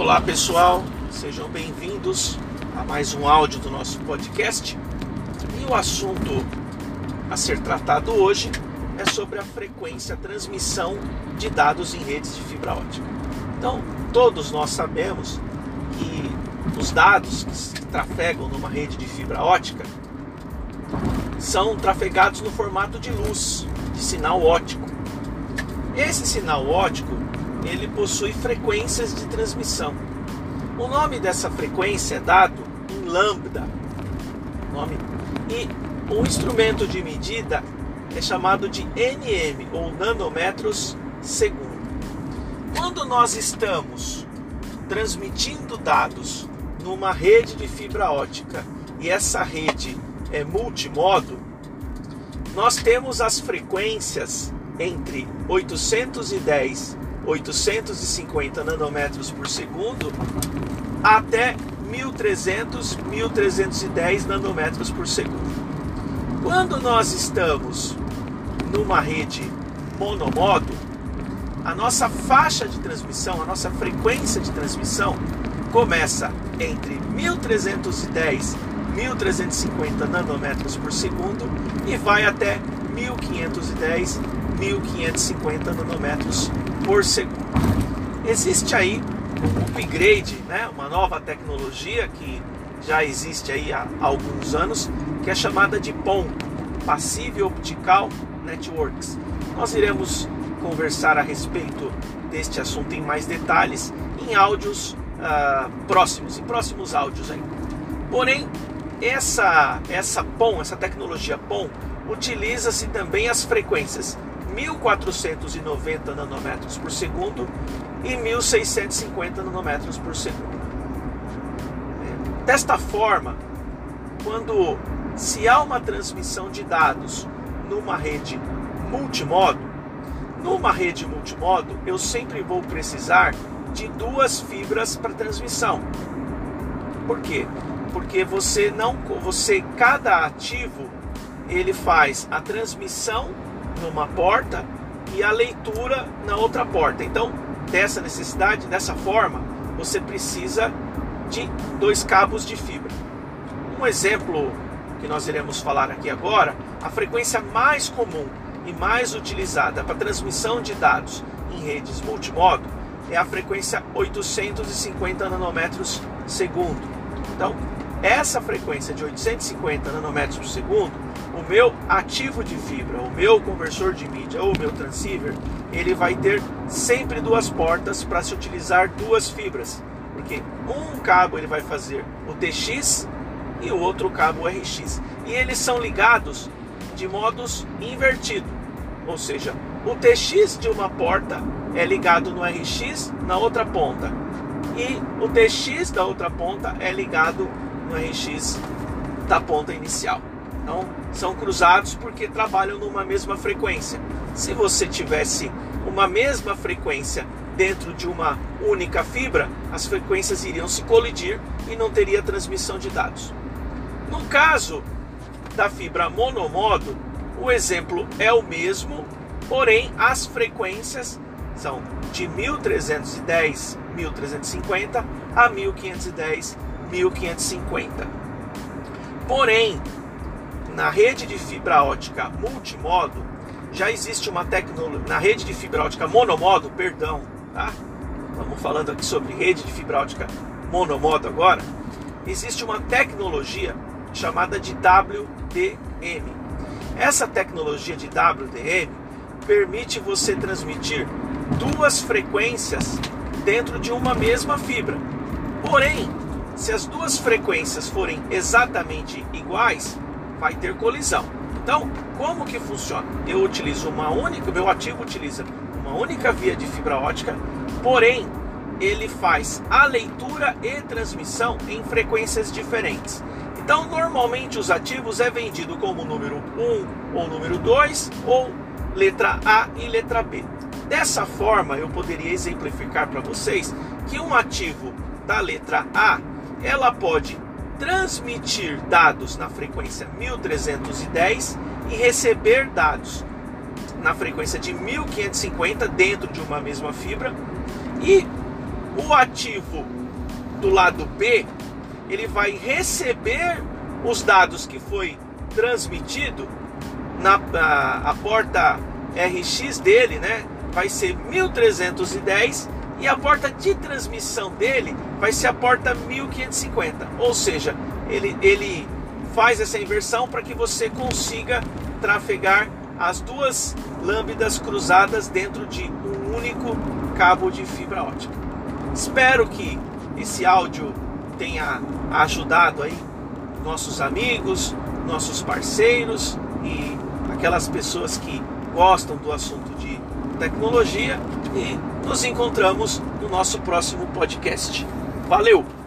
Olá pessoal, sejam bem-vindos a mais um áudio do nosso podcast. E o assunto a ser tratado hoje é sobre a frequência, a transmissão de dados em redes de fibra ótica. Então, todos nós sabemos que os dados que trafegam numa rede de fibra ótica são trafegados no formato de luz, de sinal ótico. Esse sinal ótico ele possui frequências de transmissão. O nome dessa frequência é dado em lambda. Nome. E o instrumento de medida é chamado de NM ou nanômetros segundo. Quando nós estamos transmitindo dados numa rede de fibra ótica e essa rede é multimodo, nós temos as frequências entre 810 850 nanômetros por segundo até 1300, 1310 nanômetros por segundo. Quando nós estamos numa rede monomodo, a nossa faixa de transmissão, a nossa frequência de transmissão começa entre 1310 1350 nanômetros por segundo e vai até 1510 1550 nanômetros por segundo. Existe aí um upgrade, né, uma nova tecnologia que já existe aí há alguns anos, que é chamada de PON, Passive Optical Networks. Nós iremos conversar a respeito deste assunto em mais detalhes em áudios uh, próximos, em próximos áudios aí. Porém, essa, essa PON, essa tecnologia PON, utiliza-se também as frequências 1490 nanômetros por segundo e 1650 nanômetros por segundo. Desta forma, quando se há uma transmissão de dados numa rede multimodo, numa rede multimodo eu sempre vou precisar de duas fibras para transmissão. Por quê? Porque você não, você cada ativo ele faz a transmissão numa porta e a leitura na outra porta. Então, dessa necessidade, dessa forma, você precisa de dois cabos de fibra. Um exemplo que nós iremos falar aqui agora, a frequência mais comum e mais utilizada para transmissão de dados em redes multimodo é a frequência 850 nanômetros segundo. Então, essa frequência de 850 nanômetros por segundo, o meu ativo de fibra, o meu conversor de mídia ou o meu transceiver, ele vai ter sempre duas portas para se utilizar duas fibras, porque um cabo ele vai fazer o TX e o outro cabo o RX, e eles são ligados de modos invertido, ou seja, o TX de uma porta é ligado no RX na outra ponta. E o TX da outra ponta é ligado no RX da ponta inicial. Então, são cruzados porque trabalham numa mesma frequência. Se você tivesse uma mesma frequência dentro de uma única fibra, as frequências iriam se colidir e não teria transmissão de dados. No caso da fibra monomodo, o exemplo é o mesmo, porém as frequências são de 1310, 1350 a 1510, 1550. Porém, na rede de fibra ótica multimodo, já existe uma tecnologia. Na rede de fibra ótica monomodo, perdão, tá? Estamos falando aqui sobre rede de fibra ótica monomodo agora. Existe uma tecnologia chamada de WDM. Essa tecnologia de WDM permite você transmitir duas frequências dentro de uma mesma fibra. Porém, se as duas frequências forem exatamente iguais, vai ter colisão. Então, como que funciona? Eu utilizo uma única, meu ativo utiliza uma única via de fibra ótica, porém ele faz a leitura e transmissão em frequências diferentes. Então, normalmente os ativos é vendido como número 1 ou número 2 ou letra A e letra B. Dessa forma, eu poderia exemplificar para vocês que um ativo da letra A ela pode transmitir dados na frequência 1310 e receber dados na frequência de 1550 dentro de uma mesma fibra e O ativo do lado B, ele vai receber os dados que foi transmitido na a, a porta RX dele, né? Vai ser 1310 e a porta de transmissão dele vai ser a porta 1550. Ou seja, ele, ele faz essa inversão para que você consiga trafegar as duas lâmpadas cruzadas dentro de um único cabo de fibra ótica. Espero que esse áudio tenha ajudado aí nossos amigos, nossos parceiros e aquelas pessoas que gostam do assunto de tecnologia e nos encontramos no nosso próximo podcast. Valeu!